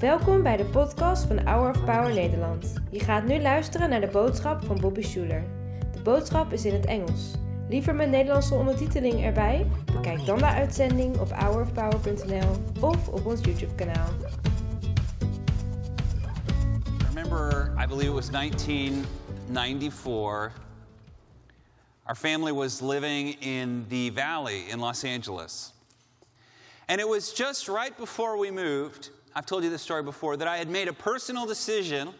Welkom bij de podcast van Hour of Power Nederland. Je gaat nu luisteren naar de boodschap van Bobby Schuler. De boodschap is in het Engels. Liever met Nederlandse ondertiteling erbij? Bekijk dan de uitzending op hourofpower.nl of op ons YouTube kanaal. remember, I believe it was 1994. Our family was living in the valley in Los Angeles. And it was just right before we moved, I've told you this story before, that I had made a personal decision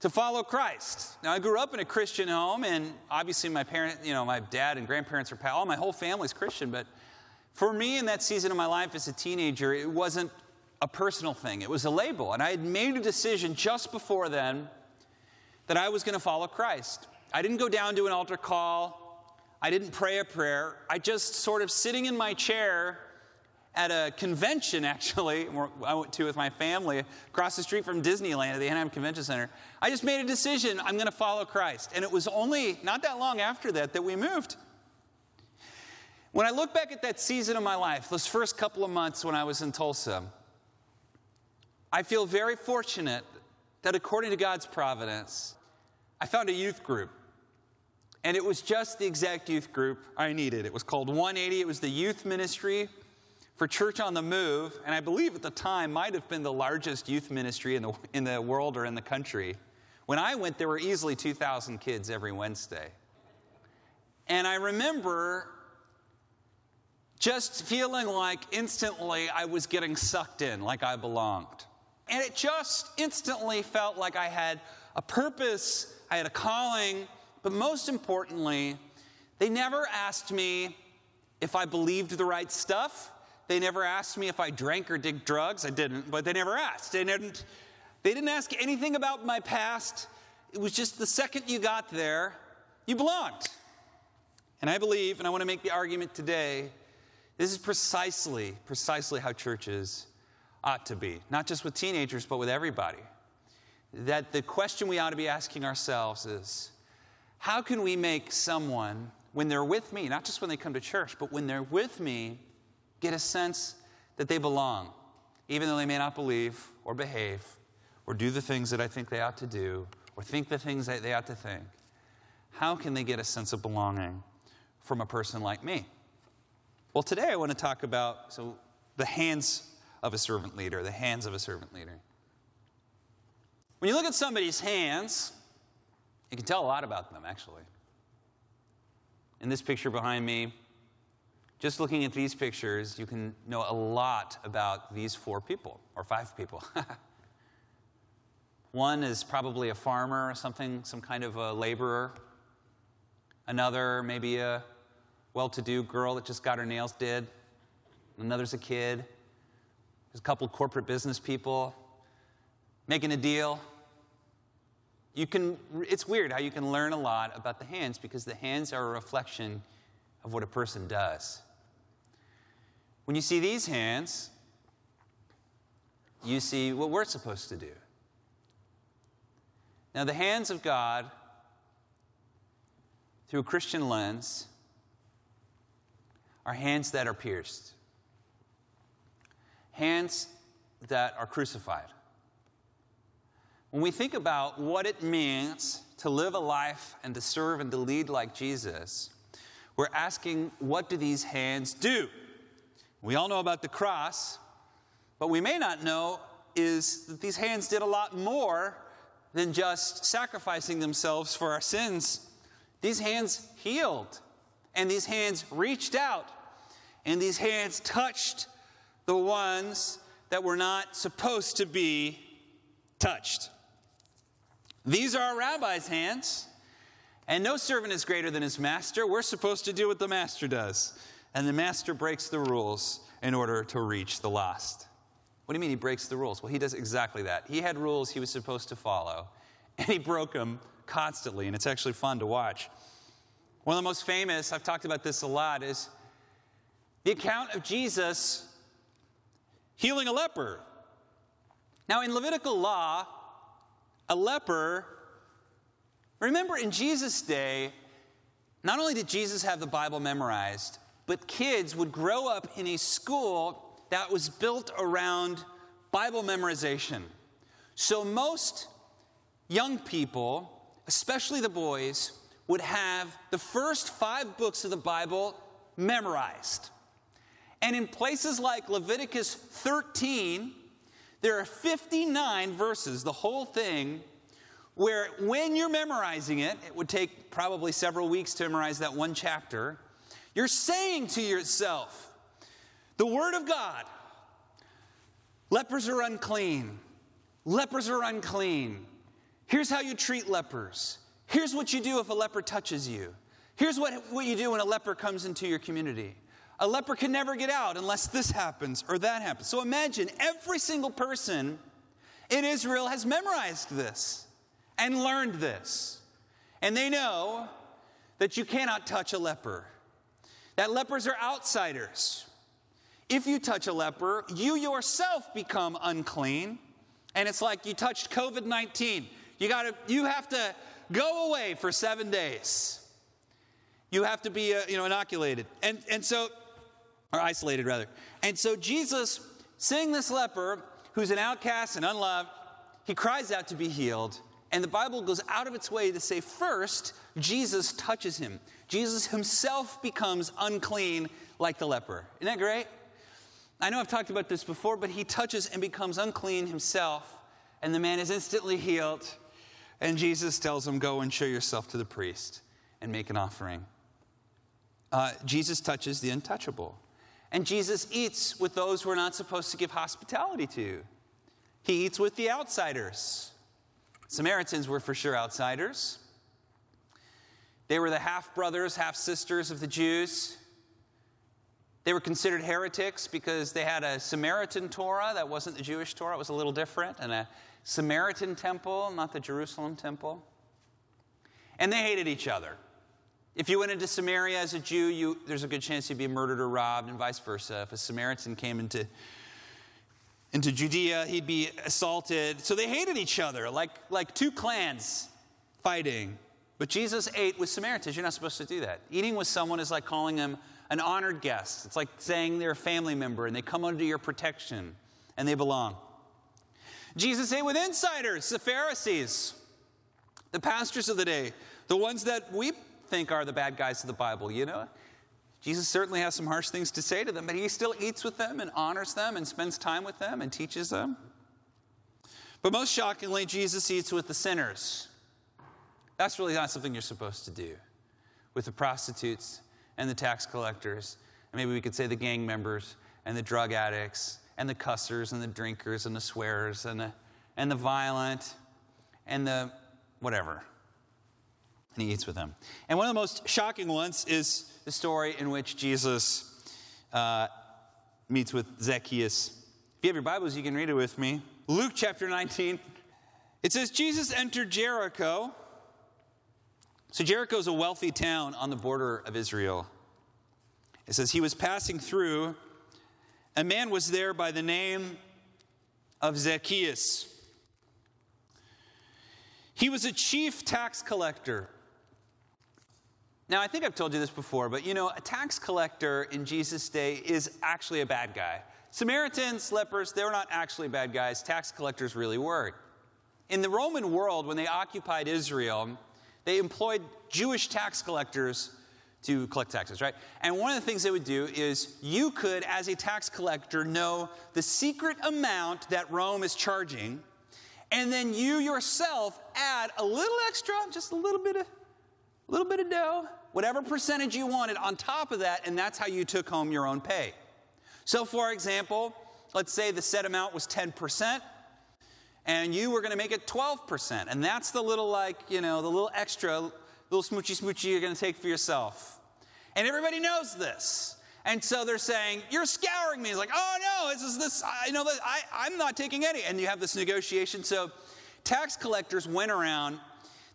to follow Christ. Now, I grew up in a Christian home, and obviously my parents, you know, my dad and grandparents are, all my whole family's Christian, but for me in that season of my life as a teenager, it wasn't a personal thing, it was a label. And I had made a decision just before then that I was going to follow Christ. I didn't go down to an altar call, I didn't pray a prayer. I just sort of sitting in my chair at a convention, actually, I went to with my family across the street from Disneyland at the Anaheim Convention Center. I just made a decision I'm going to follow Christ. And it was only not that long after that that we moved. When I look back at that season of my life, those first couple of months when I was in Tulsa, I feel very fortunate that according to God's providence, I found a youth group. And it was just the exact youth group I needed. It was called 180, it was the youth ministry for Church on the Move, and I believe at the time might have been the largest youth ministry in the, in the world or in the country. When I went, there were easily 2,000 kids every Wednesday. And I remember just feeling like instantly I was getting sucked in, like I belonged. And it just instantly felt like I had a purpose, I had a calling, but most importantly, they never asked me if I believed the right stuff. They never asked me if I drank or did drugs. I didn't, but they never asked. They didn't, they didn't ask anything about my past. It was just the second you got there, you belonged. And I believe, and I want to make the argument today, this is precisely, precisely how churches ought to be, not just with teenagers, but with everybody. That the question we ought to be asking ourselves is how can we make someone, when they're with me, not just when they come to church, but when they're with me, get a sense that they belong, even though they may not believe or behave or do the things that I think they ought to do or think the things that they ought to think? How can they get a sense of belonging from a person like me? Well, today I want to talk about so the hands of a servant leader, the hands of a servant leader. When you look at somebody's hands, you can tell a lot about them, actually. In this picture behind me, just looking at these pictures, you can know a lot about these four people, or five people. One is probably a farmer or something, some kind of a laborer. Another, maybe a well to do girl that just got her nails did. Another's a kid. There's a couple corporate business people making a deal. You can, it's weird how you can learn a lot about the hands because the hands are a reflection of what a person does. When you see these hands, you see what we're supposed to do. Now, the hands of God, through a Christian lens, are hands that are pierced hands that are crucified. When we think about what it means to live a life and to serve and to lead like Jesus, we're asking, what do these hands do? We all know about the cross, but we may not know is that these hands did a lot more than just sacrificing themselves for our sins. These hands healed, and these hands reached out, and these hands touched the ones that were not supposed to be touched. These are our rabbi's hands, and no servant is greater than his master. We're supposed to do what the master does, and the master breaks the rules in order to reach the lost. What do you mean he breaks the rules? Well, he does exactly that. He had rules he was supposed to follow, and he broke them constantly, and it's actually fun to watch. One of the most famous, I've talked about this a lot, is the account of Jesus healing a leper. Now, in Levitical law, a leper, remember in Jesus' day, not only did Jesus have the Bible memorized, but kids would grow up in a school that was built around Bible memorization. So most young people, especially the boys, would have the first five books of the Bible memorized. And in places like Leviticus 13, there are 59 verses, the whole thing, where when you're memorizing it, it would take probably several weeks to memorize that one chapter, you're saying to yourself, the Word of God, lepers are unclean, lepers are unclean. Here's how you treat lepers. Here's what you do if a leper touches you. Here's what, what you do when a leper comes into your community. A leper can never get out unless this happens or that happens. So imagine every single person in Israel has memorized this and learned this. And they know that you cannot touch a leper, that lepers are outsiders. If you touch a leper, you yourself become unclean. And it's like you touched COVID 19. You, gotta, you have to go away for seven days. You have to be uh, you know, inoculated. And, and so, or isolated rather. And so Jesus, seeing this leper who's an outcast and unloved, he cries out to be healed. And the Bible goes out of its way to say, first, Jesus touches him. Jesus himself becomes unclean like the leper. Isn't that great? I know I've talked about this before, but he touches and becomes unclean himself, and the man is instantly healed. And Jesus tells him, Go and show yourself to the priest and make an offering. Uh, Jesus touches the untouchable. And Jesus eats with those we're not supposed to give hospitality to. He eats with the outsiders. Samaritans were for sure outsiders. They were the half brothers, half sisters of the Jews. They were considered heretics because they had a Samaritan Torah that wasn't the Jewish Torah, it was a little different, and a Samaritan temple, not the Jerusalem temple. And they hated each other. If you went into Samaria as a Jew, you, there's a good chance you'd be murdered or robbed, and vice versa. If a Samaritan came into, into Judea, he'd be assaulted. So they hated each other, like, like two clans fighting. But Jesus ate with Samaritans. You're not supposed to do that. Eating with someone is like calling them an honored guest. It's like saying they're a family member and they come under your protection and they belong. Jesus ate with insiders, the Pharisees, the pastors of the day, the ones that we think are the bad guys of the Bible, you know? Jesus certainly has some harsh things to say to them, but he still eats with them and honors them and spends time with them and teaches them. But most shockingly, Jesus eats with the sinners. That's really not something you're supposed to do with the prostitutes and the tax collectors, and maybe we could say the gang members and the drug addicts and the cussers and the drinkers and the swearers and the, and the violent and the whatever. And he eats with them. And one of the most shocking ones is the story in which Jesus uh, meets with Zacchaeus. If you have your Bibles, you can read it with me. Luke chapter 19. It says, Jesus entered Jericho. So Jericho is a wealthy town on the border of Israel. It says, He was passing through a man was there by the name of Zacchaeus. He was a chief tax collector. Now, I think I've told you this before, but you know, a tax collector in Jesus' day is actually a bad guy. Samaritans, lepers, they were not actually bad guys. Tax collectors really were. In the Roman world, when they occupied Israel, they employed Jewish tax collectors to collect taxes, right? And one of the things they would do is you could, as a tax collector, know the secret amount that Rome is charging, and then you yourself add a little extra, just a little bit of, a little bit of dough, whatever percentage you wanted on top of that, and that's how you took home your own pay. So, for example, let's say the set amount was 10%, and you were going to make it 12%, and that's the little, like, you know, the little extra, little smoochy smoochy you're going to take for yourself. And everybody knows this. And so they're saying, You're scouring me. It's like, Oh no, this is this, I know that I, I'm not taking any. And you have this negotiation. So tax collectors went around.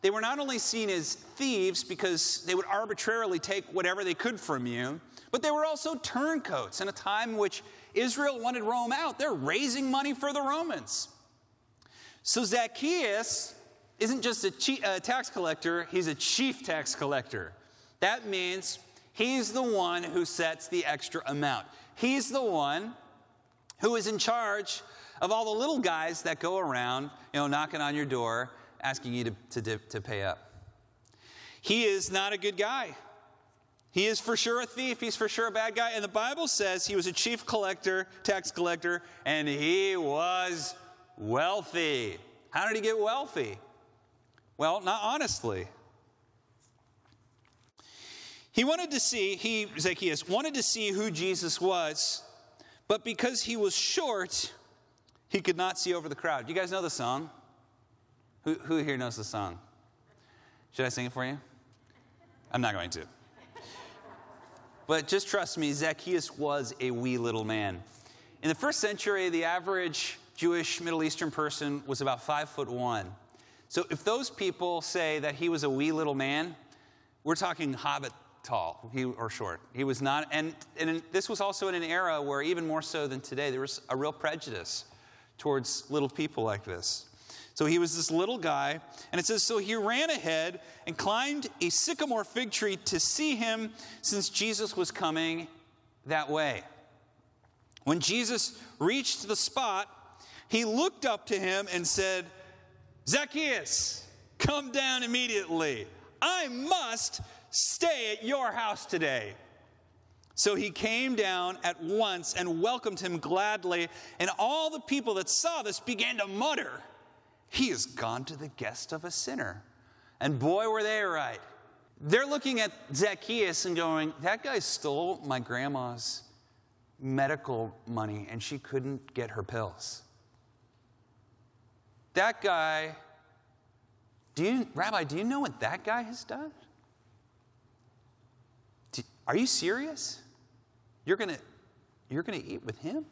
They were not only seen as thieves because they would arbitrarily take whatever they could from you, but they were also turncoats in a time in which Israel wanted Rome out. They're raising money for the Romans. So Zacchaeus isn't just a, a uh, tax collector, he's a chief tax collector. That means He's the one who sets the extra amount. He's the one who is in charge of all the little guys that go around, you know, knocking on your door, asking you to, to, to pay up. He is not a good guy. He is for sure a thief. He's for sure a bad guy. And the Bible says he was a chief collector, tax collector, and he was wealthy. How did he get wealthy? Well, not honestly. He wanted to see, he, Zacchaeus, wanted to see who Jesus was, but because he was short, he could not see over the crowd. You guys know the song? Who, who here knows the song? Should I sing it for you? I'm not going to. But just trust me, Zacchaeus was a wee little man. In the first century, the average Jewish Middle Eastern person was about five foot one. So if those people say that he was a wee little man, we're talking hobbit tall he, or short. He was not, and, and this was also in an era where, even more so than today, there was a real prejudice towards little people like this. So he was this little guy, and it says, So he ran ahead and climbed a sycamore fig tree to see him since Jesus was coming that way. When Jesus reached the spot, he looked up to him and said, Zacchaeus, come down immediately. I must Stay at your house today. So he came down at once and welcomed him gladly. And all the people that saw this began to mutter, He has gone to the guest of a sinner. And boy, were they right. They're looking at Zacchaeus and going, That guy stole my grandma's medical money and she couldn't get her pills. That guy, do you, Rabbi, do you know what that guy has done? Are you serious? You're going to you're going to eat with him?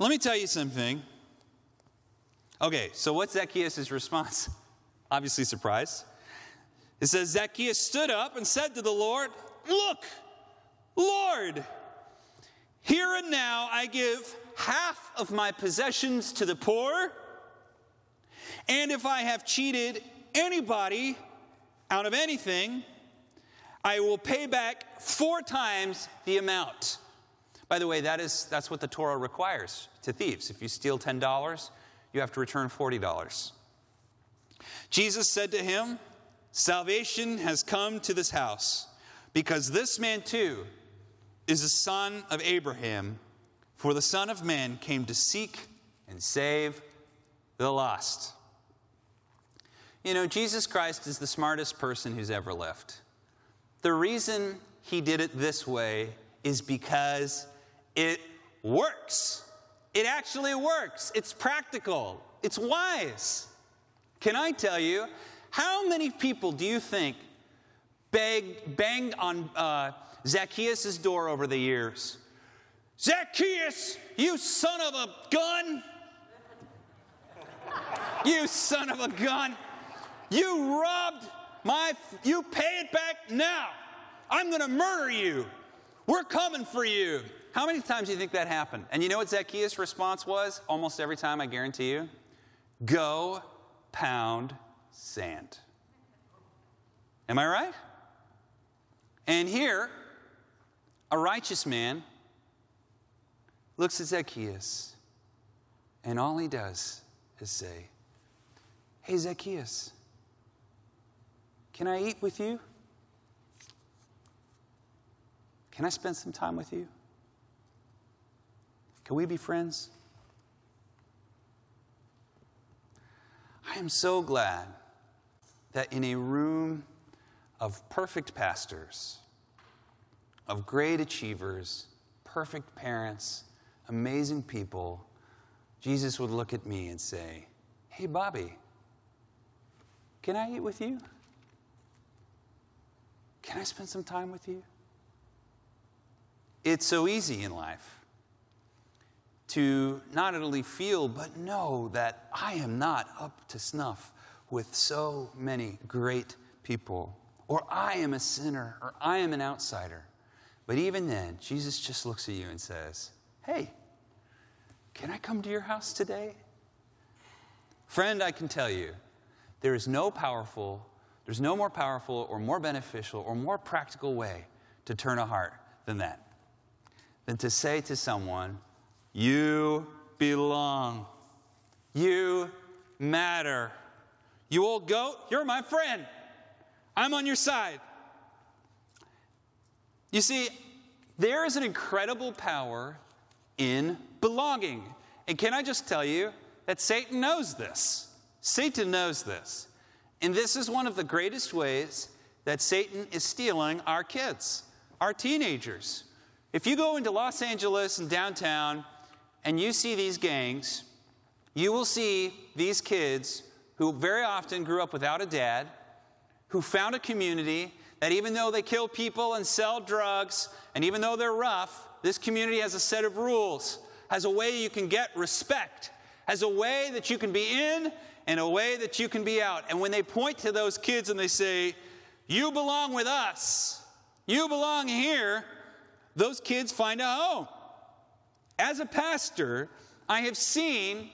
Let me tell you something. Okay, so what's Zacchaeus' response? Obviously, surprise. It says, Zacchaeus stood up and said to the Lord, Look, Lord, here and now I give half of my possessions to the poor. And if I have cheated anybody out of anything, I will pay back four times the amount. By the way, that is, that's what the Torah requires to thieves. If you steal $10, you have to return $40. Jesus said to him, Salvation has come to this house, because this man too is a son of Abraham. For the Son of Man came to seek and save the lost. You know, Jesus Christ is the smartest person who's ever lived. The reason he did it this way is because it works. It actually works. It's practical. It's wise. Can I tell you, how many people do you think begged, banged on uh, Zacchaeus' door over the years? Zacchaeus, you son of a gun! You son of a gun! You robbed my, you pay it back now. I'm going to murder you. We're coming for you. How many times do you think that happened? And you know what Zacchaeus' response was? Almost every time, I guarantee you. Go pound sand. Am I right? And here, a righteous man looks at Zacchaeus, and all he does is say, Hey, Zacchaeus, can I eat with you? Can I spend some time with you? Can we be friends? I am so glad that in a room of perfect pastors, of great achievers, perfect parents, amazing people, Jesus would look at me and say, Hey, Bobby, can I eat with you? Can I spend some time with you? It's so easy in life to not only feel, but know that I am not up to snuff with so many great people, or I am a sinner, or I am an outsider. But even then, Jesus just looks at you and says, Hey, can I come to your house today? Friend, I can tell you, there is no powerful there's no more powerful or more beneficial or more practical way to turn a heart than that. Than to say to someone, You belong. You matter. You old goat, you're my friend. I'm on your side. You see, there is an incredible power in belonging. And can I just tell you that Satan knows this? Satan knows this. And this is one of the greatest ways that Satan is stealing our kids, our teenagers. If you go into Los Angeles and downtown and you see these gangs, you will see these kids who very often grew up without a dad, who found a community that even though they kill people and sell drugs, and even though they're rough, this community has a set of rules, has a way you can get respect, has a way that you can be in and a way that you can be out. And when they point to those kids and they say, You belong with us, you belong here, those kids find a home. Oh, as a pastor, I have seen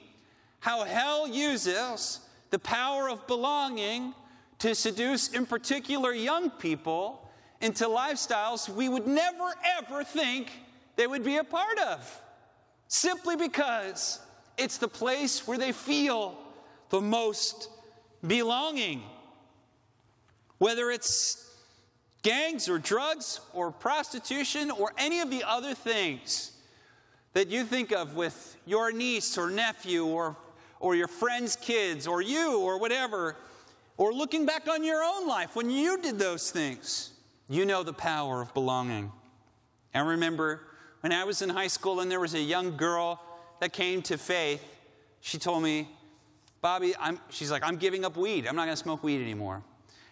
how hell uses the power of belonging to seduce, in particular, young people into lifestyles we would never ever think they would be a part of. Simply because it's the place where they feel the most belonging. Whether it's gangs or drugs or prostitution or any of the other things that you think of with your niece or nephew or, or your friend's kids or you or whatever or looking back on your own life when you did those things, you know the power of belonging. And remember when I was in high school and there was a young girl that came to faith, she told me, Bobby, I'm, she's like, I'm giving up weed. I'm not going to smoke weed anymore.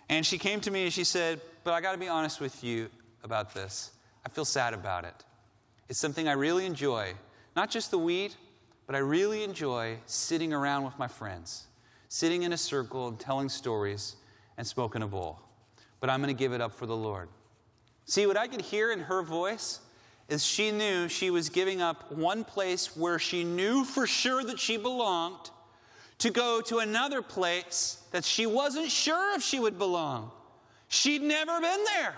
And she came to me and she said, But I got to be honest with you about this. I feel sad about it. It's something I really enjoy. Not just the weed, but I really enjoy sitting around with my friends sitting in a circle and telling stories and smoking a bowl. But I'm going to give it up for the Lord. See, what I could hear in her voice is she knew she was giving up one place where she knew for sure that she belonged to go to another place that she wasn't sure if she would belong. She'd never been there.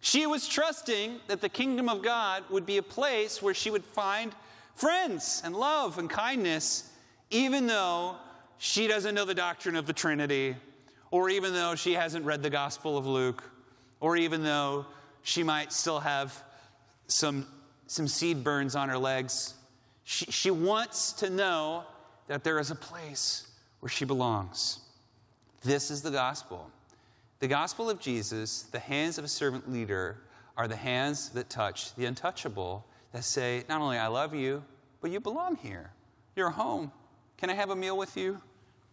She was trusting that the kingdom of God would be a place where she would find friends and love and kindness even though she doesn't know the doctrine of the Trinity, or even though she hasn't read the Gospel of Luke, or even though she might still have some, some seed burns on her legs. She, she wants to know that there is a place where she belongs. This is the gospel. The gospel of Jesus, the hands of a servant leader, are the hands that touch the untouchable, that say, not only I love you, but you belong here. You're home. Can I have a meal with you?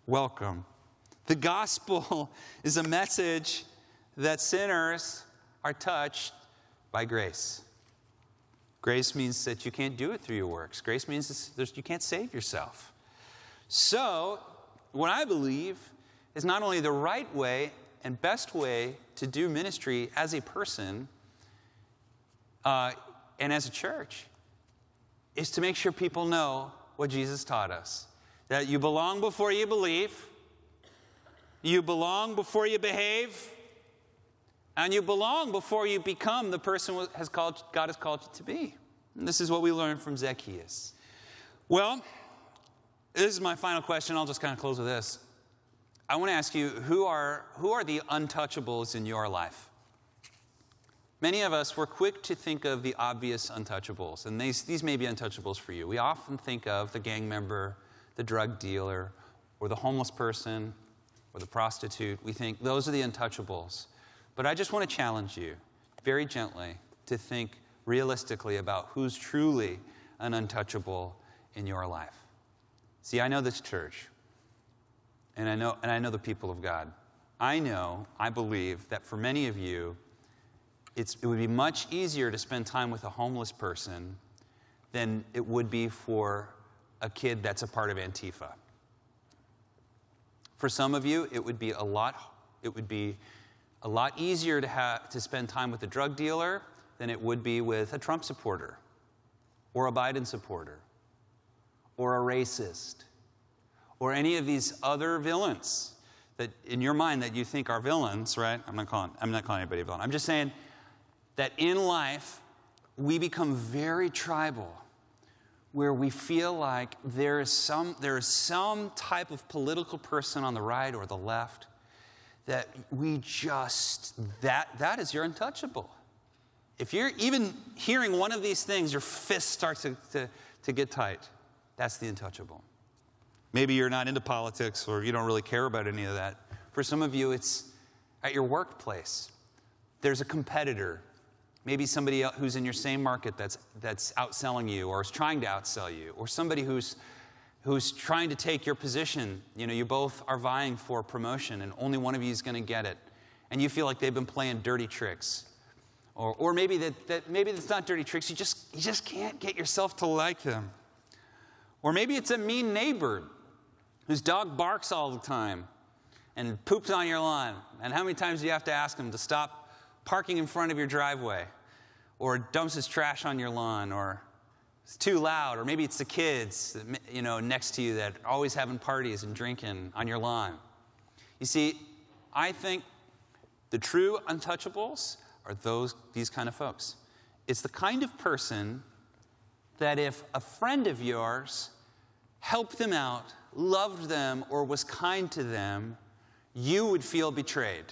Welcome. The gospel is a message that sinners are touched by grace. Grace means that you can't do it through your works. Grace means you can't save yourself. So, what I believe is not only the right way and best way to do ministry as a person uh, and as a church is to make sure people know what Jesus taught us that you belong before you believe, you belong before you behave, and you belong before you become the person has called, God has called you to be. And this is what we learned from Zacchaeus. Well, this is my final question. I'll just kind of close with this. I want to ask you who are, who are the untouchables in your life? Many of us, we're quick to think of the obvious untouchables, and these, these may be untouchables for you. We often think of the gang member, the drug dealer, or the homeless person, or the prostitute. We think those are the untouchables. But I just want to challenge you very gently to think realistically about who's truly an untouchable in your life. See, I know this church, and I know, and I know the people of God. I know, I believe that for many of you, it would be much easier to spend time with a homeless person than it would be for a kid that's a part of Antifa. For some of you, it would be a lot, it would be a lot easier to, have, to spend time with a drug dealer than it would be with a Trump supporter or a Biden supporter or a racist or any of these other villains that in your mind that you think are villains, right? I'm not calling, I'm not calling anybody a villain. I'm just saying that in life, we become very tribal where we feel like there is some, there is some type of political person on the right or the left that we just, that, that is your untouchable. If you're even hearing one of these things, your fist starts to, to, to get tight. That's the untouchable. Maybe you're not into politics or you don't really care about any of that. For some of you, it's at your workplace. There's a competitor, maybe somebody who's in your same market that's, that's outselling you or is trying to outsell you, or somebody who's, who's trying to take your position. You know, you both are vying for promotion and only one of you is going to get it. And you feel like they've been playing dirty tricks. Or, or maybe that, that maybe it's not dirty tricks, you just, you just can't get yourself to like them. Or maybe it's a mean neighbor whose dog barks all the time and poops on your lawn. And how many times do you have to ask him to stop parking in front of your driveway? Or dumps his trash on your lawn? Or it's too loud? Or maybe it's the kids you know, next to you that are always having parties and drinking on your lawn. You see, I think the true untouchables are those, these kind of folks. It's the kind of person that if a friend of yours helped them out loved them or was kind to them, you would feel betrayed.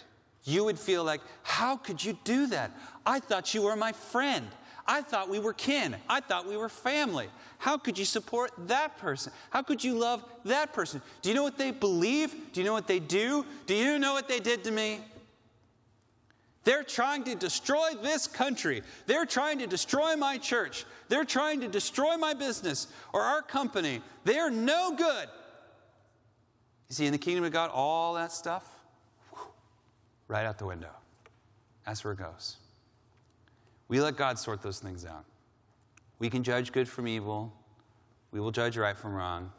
You would feel like, how could you do that? I thought you were my friend. I thought we were kin. I thought we were family. How could you support that person? How could you love that person? Do you know what they believe? Do you know what they do? Do you know what they did to me? They're trying to destroy this country. They're trying to destroy my church. They're trying to destroy my business or our company. They are no good. You see, in the kingdom of God, all that stuff, whew, right out the window. That's where it goes. We let God sort those things out. We can judge good from evil, we will judge right from wrong.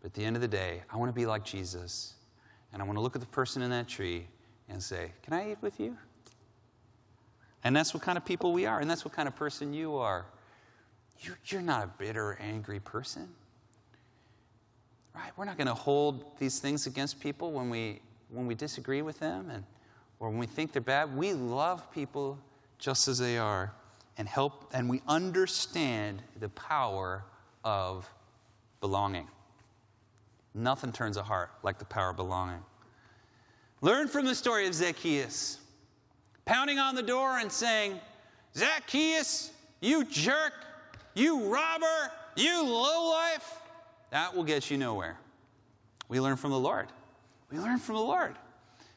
But at the end of the day, I want to be like Jesus, and I want to look at the person in that tree and say, Can I eat with you? And that's what kind of people we are, and that's what kind of person you are. You're, not a bitter, angry person. Right? We're not going to hold these things against people when we, when we disagree with them and, or when we think they're bad. We love people just as they are and help, and we understand the power of belonging. Nothing turns a heart like the power of belonging. Learn from the story of Zacchaeus, pounding on the door and saying, Zacchaeus, you jerk, you robber, you lowlife. That will get you nowhere. We learn from the Lord. We learn from the Lord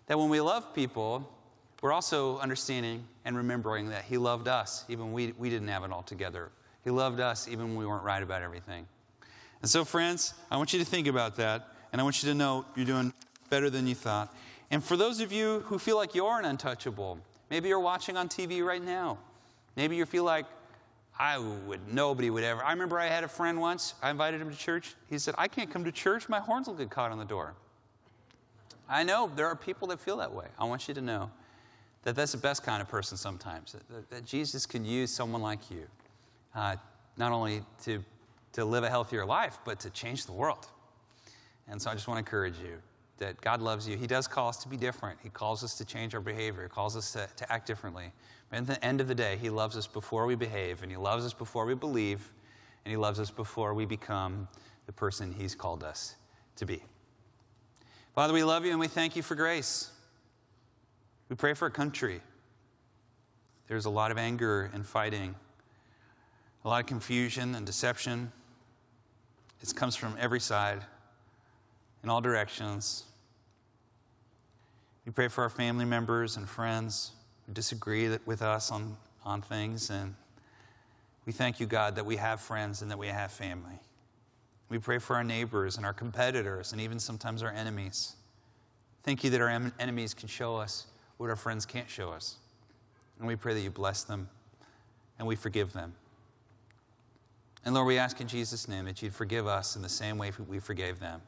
that when we love people, we're also understanding and remembering that He loved us even we, we didn't have it all together. He loved us even when we weren't right about everything. And so, friends, I want you to think about that, and I want you to know you're doing better than you thought. And for those of you who feel like you're an untouchable, maybe you're watching on TV right now. Maybe you feel like I would, nobody would ever. I remember I had a friend once, I invited him to church. He said, I can't come to church, my horns will get caught on the door. I know there are people that feel that way. I want you to know that that's the best kind of person sometimes, that, that Jesus can use someone like you, uh, not only to, to live a healthier life, but to change the world. And so I just want to encourage you that God loves you. He does call us to be different, He calls us to change our behavior, He calls us to, to act differently. But at the end of the day, He loves us before we behave, and He loves us before we believe, and He loves us before we become the person He's called us to be. Father, we love you and we thank you for grace. We pray for a country. There's a lot of anger and fighting, a lot of confusion and deception. It comes from every side, in all directions. We pray for our family members and friends who disagree with us on, on things. And we thank you, God, that we have friends and that we have family. We pray for our neighbors and our competitors and even sometimes our enemies. Thank you that our enemies can show us what our friends can't show us. And we pray that you bless them and we forgive them. And Lord, we ask in Jesus' name that you'd forgive us in the same way we forgave them.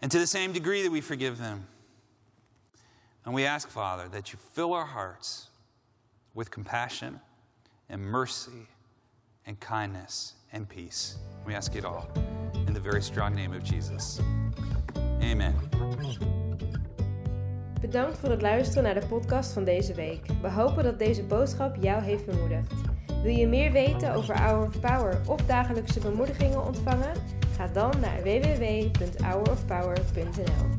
And to the same degree that we forgive them. And we ask, Father, that you fill our hearts with compassion and mercy and kindness and peace. We ask it all in the very strong name of Jesus. Amen. Bedankt voor het luisteren naar de podcast van deze week. We hopen dat deze boodschap jou heeft bemoedigd. Wil je meer weten over Hour of Power of dagelijkse bemoedigingen ontvangen? Ga dan naar www.hourofpower.nl.